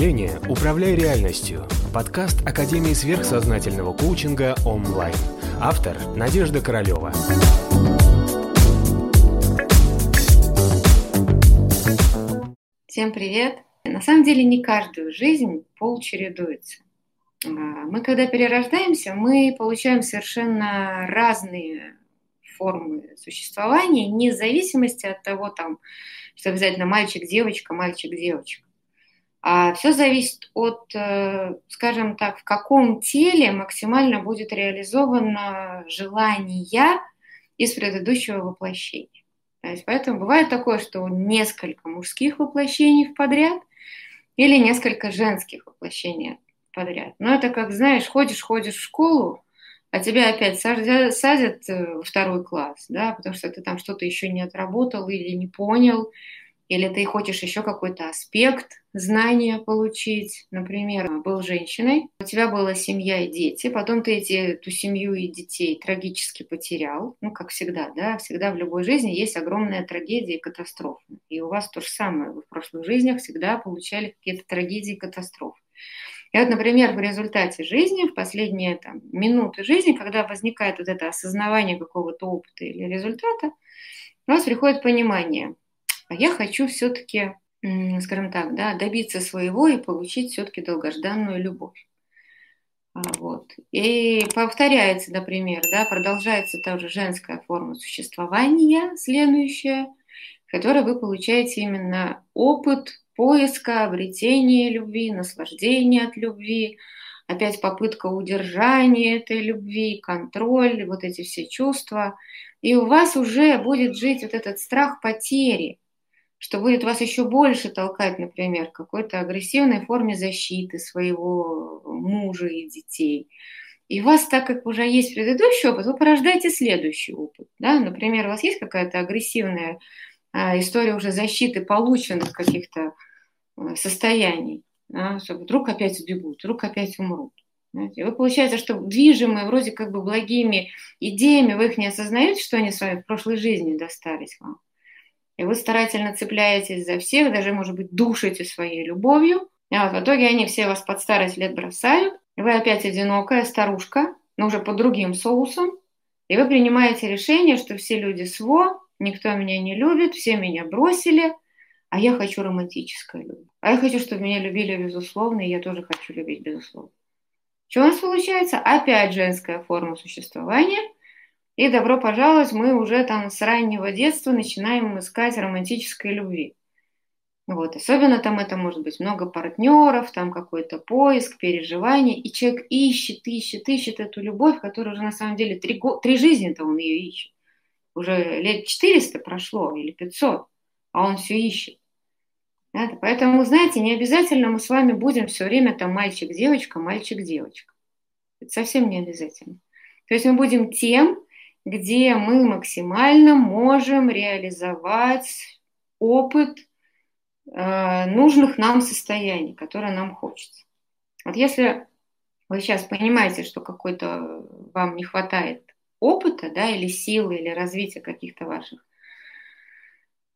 мышления «Управляй реальностью» – подкаст Академии сверхсознательного коучинга онлайн. Автор – Надежда Королева. Всем привет! На самом деле не каждую жизнь пол чередуется. А, мы, когда перерождаемся, мы получаем совершенно разные формы существования, вне зависимости от того, там, что обязательно мальчик-девочка, мальчик-девочка. А все зависит от, э, скажем так, в каком теле максимально будет реализовано желание из предыдущего воплощения. То есть, поэтому бывает такое, что несколько мужских воплощений подряд или несколько женских воплощений подряд. Но это как, знаешь, ходишь, ходишь в школу, а тебя опять садят, э, во второй класс, да, потому что ты там что-то еще не отработал или не понял, или ты хочешь еще какой-то аспект знания получить. Например, был женщиной, у тебя была семья и дети, потом ты эти, эту семью и детей трагически потерял. Ну, как всегда, да, всегда в любой жизни есть огромная трагедия и катастрофа. И у вас то же самое. Вы в прошлых жизнях всегда получали какие-то трагедии и катастрофы. И вот, например, в результате жизни, в последние там, минуты жизни, когда возникает вот это осознавание какого-то опыта или результата, у вас приходит понимание, а я хочу все-таки, скажем так, да, добиться своего и получить все-таки долгожданную любовь. А, вот. И повторяется, например, да, продолжается та же женская форма существования, следующая, в которой вы получаете именно опыт поиска, обретения любви, наслаждения от любви, опять попытка удержания этой любви, контроль, вот эти все чувства. И у вас уже будет жить вот этот страх потери, что будет вас еще больше толкать, например, к какой-то агрессивной форме защиты своего мужа и детей. И у вас, так как уже есть предыдущий опыт, вы порождаете следующий опыт. Да? Например, у вас есть какая-то агрессивная а, история уже защиты полученных каких-то Э, состояний, да, что вдруг опять убегут, вдруг опять умрут. Знаете. Вы получается, что движимые вроде как бы благими идеями, вы их не осознаете, что они с вами в прошлой жизни достались вам. И вы старательно цепляетесь за всех, даже, может быть, душите своей любовью. А вот в итоге они все вас под старость лет бросают. И вы опять одинокая старушка, но уже под другим соусом. И вы принимаете решение, что все люди сво, никто меня не любит, все меня бросили – а я хочу романтическое любовь. А я хочу, чтобы меня любили безусловно, и я тоже хочу любить безусловно. Что у нас получается? Опять женская форма существования. И добро пожаловать, мы уже там с раннего детства начинаем искать романтической любви. Вот. Особенно там это может быть много партнеров, там какой-то поиск, переживание, и человек ищет, ищет, ищет эту любовь, которая уже на самом деле три, три жизни-то он ее ищет. Уже лет 400 прошло или 500, а он все ищет. Да? Поэтому, знаете, не обязательно мы с вами будем все время там мальчик-девочка, мальчик-девочка. Это совсем не обязательно. То есть мы будем тем, где мы максимально можем реализовать опыт э, нужных нам состояний, которые нам хочется. Вот если вы сейчас понимаете, что какой-то вам не хватает опыта, да, или силы, или развития каких-то ваших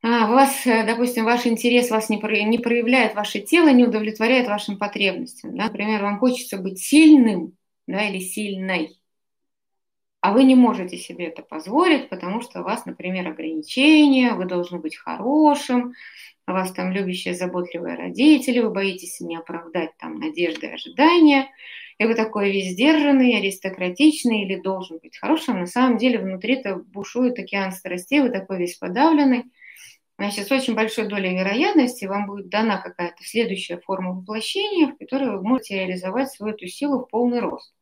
а, вас, э, допустим, ваш интерес вас не, не проявляет, ваше тело не удовлетворяет вашим потребностям. Да? Например, вам хочется быть сильным да, или сильной, а вы не можете себе это позволить, потому что у вас, например, ограничения, вы должны быть хорошим, у вас там любящие, заботливые родители, вы боитесь не оправдать там надежды и ожидания, и вы такой весь сдержанный, аристократичный или должен быть хорошим, на самом деле внутри-то бушует океан страстей, вы такой весь подавленный, Значит, с очень большой долей вероятности вам будет дана какая-то следующая форма воплощения, в которой вы можете реализовать свою эту силу в полный рост.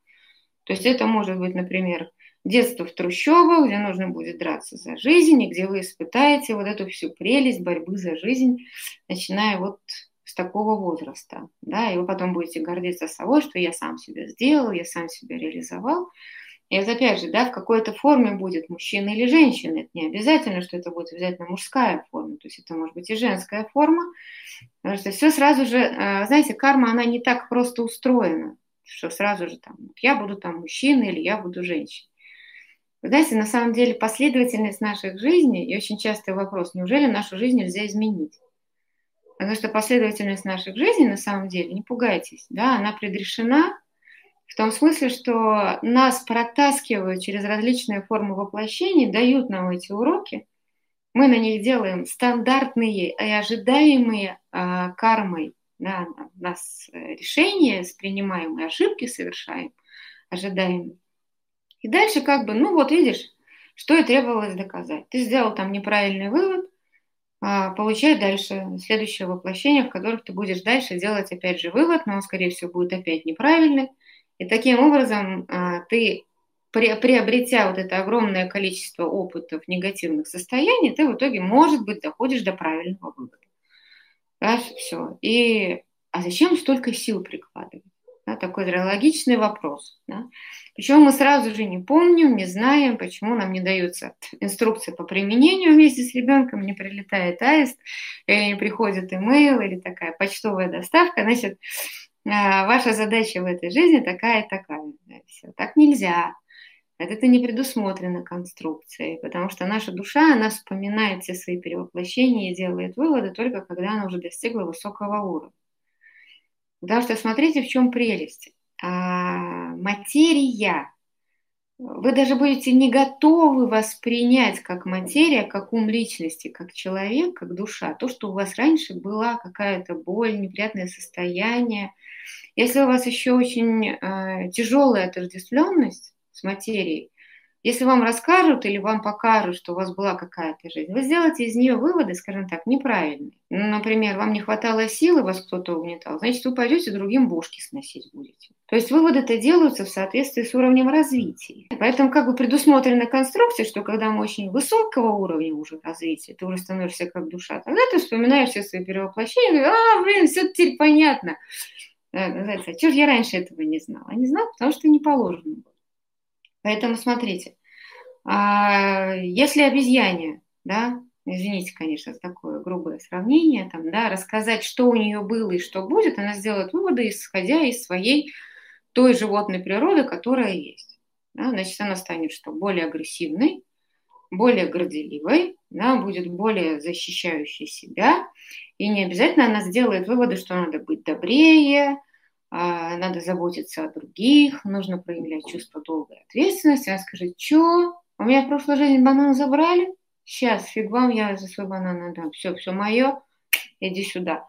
То есть это может быть, например, детство в трущобах, где нужно будет драться за жизнь, и где вы испытаете вот эту всю прелесть борьбы за жизнь, начиная вот с такого возраста. Да, и вы потом будете гордиться собой, что я сам себя сделал, я сам себя реализовал. И это опять же, да, в какой-то форме будет мужчина или женщина. Это не обязательно, что это будет обязательно мужская форма. То есть это может быть и женская форма. Потому что все сразу же, э, знаете, карма, она не так просто устроена, что сразу же там, я буду там мужчина или я буду женщиной. Вы знаете, на самом деле последовательность наших жизней, и очень частый вопрос, неужели нашу жизнь нельзя изменить? Потому что последовательность наших жизней, на самом деле, не пугайтесь, да, она предрешена в том смысле, что нас протаскивают через различные формы воплощений, дают нам эти уроки, мы на них делаем стандартные и ожидаемые а, кармой да, нас э, решения, принимаемые ошибки совершаем, ожидаемые. И дальше как бы, ну вот видишь, что и требовалось доказать. Ты сделал там неправильный вывод, а, получай дальше следующее воплощение, в которых ты будешь дальше делать опять же вывод, но он, скорее всего, будет опять неправильный. И таким образом а, ты, приобретя вот это огромное количество опытов негативных состояний, ты в итоге, может быть, доходишь до правильного вывода. Да, все. И а зачем столько сил прикладывать? Да, такой логичный вопрос. Да? Почему мы сразу же не помним, не знаем, почему нам не даются инструкции по применению вместе с ребенком, не прилетает аист, или не приходит имейл, или такая почтовая доставка. Значит, а, ваша задача в этой жизни такая такая. Все. Так нельзя. Это не предусмотрено конструкцией, потому что наша душа, она вспоминает все свои перевоплощения и делает выводы только когда она уже достигла высокого уровня. Потому что смотрите, в чем прелесть. А, материя, вы даже будете не готовы воспринять как материя, как ум личности, как человек, как душа. То, что у вас раньше была какая-то боль, неприятное состояние. Если у вас еще очень э, тяжелая отождествленность с материей, если вам расскажут или вам покажут, что у вас была какая-то жизнь, вы сделаете из нее выводы, скажем так, неправильные. Ну, например, вам не хватало силы, вас кто-то угнетал, значит, вы пойдете другим бушки сносить будете. То есть выводы-то делаются в соответствии с уровнем развития. Поэтому как бы предусмотрена конструкция, что когда мы очень высокого уровня уже развития, ты уже становишься как душа, тогда ты вспоминаешь все свои перевоплощения, и, а, блин, все теперь понятно. Называется, а что же я раньше этого не знала? А не знала, потому что не положено было. Поэтому смотрите, а, если обезьяне, да, извините, конечно, за такое грубое сравнение, там, да, рассказать, что у нее было и что будет, она сделает выводы, исходя из своей той животной природы, которая есть. Да, значит, она станет что? Более агрессивной, более горделивой, да, будет более защищающей себя, и не обязательно она сделает выводы, что надо быть добрее, надо заботиться о других, нужно проявлять чувство долгой ответственности. Она скажет, что, у меня в прошлой жизни банан забрали, сейчас фиг вам, я за свой банан отдам, все, все мое, иди сюда.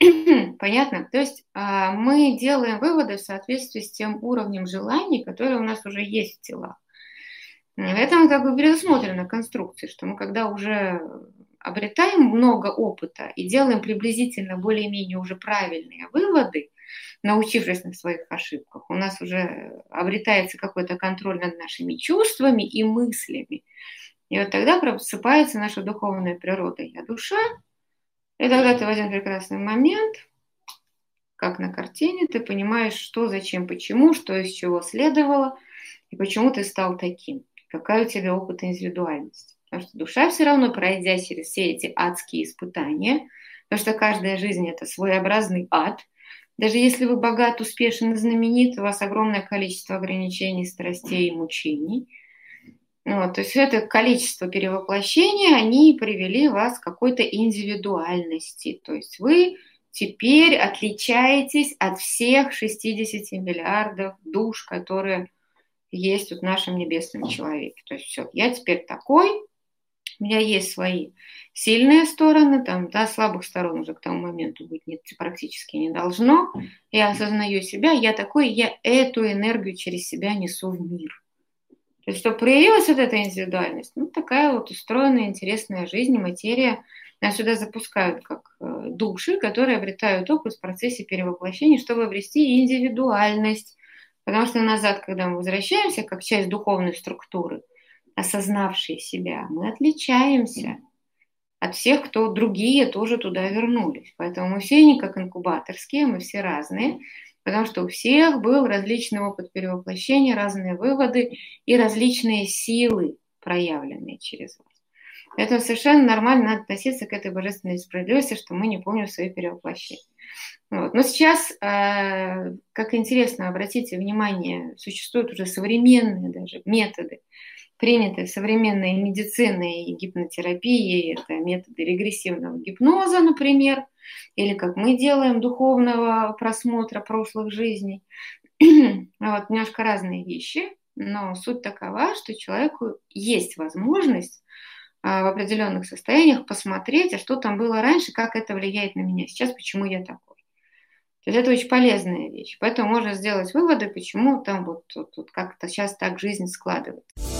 Понятно? То есть а, мы делаем выводы в соответствии с тем уровнем желаний, которые у нас уже есть в телах. В этом как бы предусмотрена конструкция, что мы когда уже обретаем много опыта и делаем приблизительно более-менее уже правильные выводы, научившись на своих ошибках, у нас уже обретается какой-то контроль над нашими чувствами и мыслями. И вот тогда просыпается наша духовная природа, я душа, и тогда ты в один прекрасный момент, как на картине, ты понимаешь, что, зачем, почему, что из чего следовало, и почему ты стал таким, какая у тебя опыт индивидуальности. Потому что душа все равно, пройдя через все эти адские испытания, потому что каждая жизнь – это своеобразный ад, даже если вы богат, успешен и знаменит, у вас огромное количество ограничений, страстей и мучений. Вот, то есть это количество перевоплощений, они привели вас к какой-то индивидуальности. То есть вы теперь отличаетесь от всех 60 миллиардов душ, которые есть в нашем небесном человеке. То есть все, я теперь такой, у меня есть свои сильные стороны, там, да, слабых сторон уже к тому моменту быть нет, практически не должно. Я осознаю себя, я такой, я эту энергию через себя несу в мир. То есть, что проявилась вот эта индивидуальность, ну, такая вот устроенная, интересная жизнь, материя, нас сюда запускают как э, души, которые обретают опыт в процессе перевоплощения, чтобы обрести индивидуальность. Потому что назад, когда мы возвращаемся, как часть духовной структуры, осознавшие себя, мы отличаемся от всех, кто другие тоже туда вернулись. Поэтому мы все не как инкубаторские, мы все разные, потому что у всех был различный опыт перевоплощения, разные выводы и различные силы, проявленные через вас. Поэтому совершенно нормально надо относиться к этой божественной справедливости, что мы не помним свои перевоплощения. Вот. Но сейчас, э, как интересно, обратите внимание, существуют уже современные даже методы приняты современной медицине и гипнотерапии. Это методы регрессивного гипноза, например, или как мы делаем духовного просмотра прошлых жизней. вот, немножко разные вещи, но суть такова, что человеку есть возможность а, в определенных состояниях посмотреть, а что там было раньше, как это влияет на меня сейчас, почему я такой. То есть это очень полезная вещь. Поэтому можно сделать выводы, почему там вот, вот, вот как-то сейчас так жизнь складывается.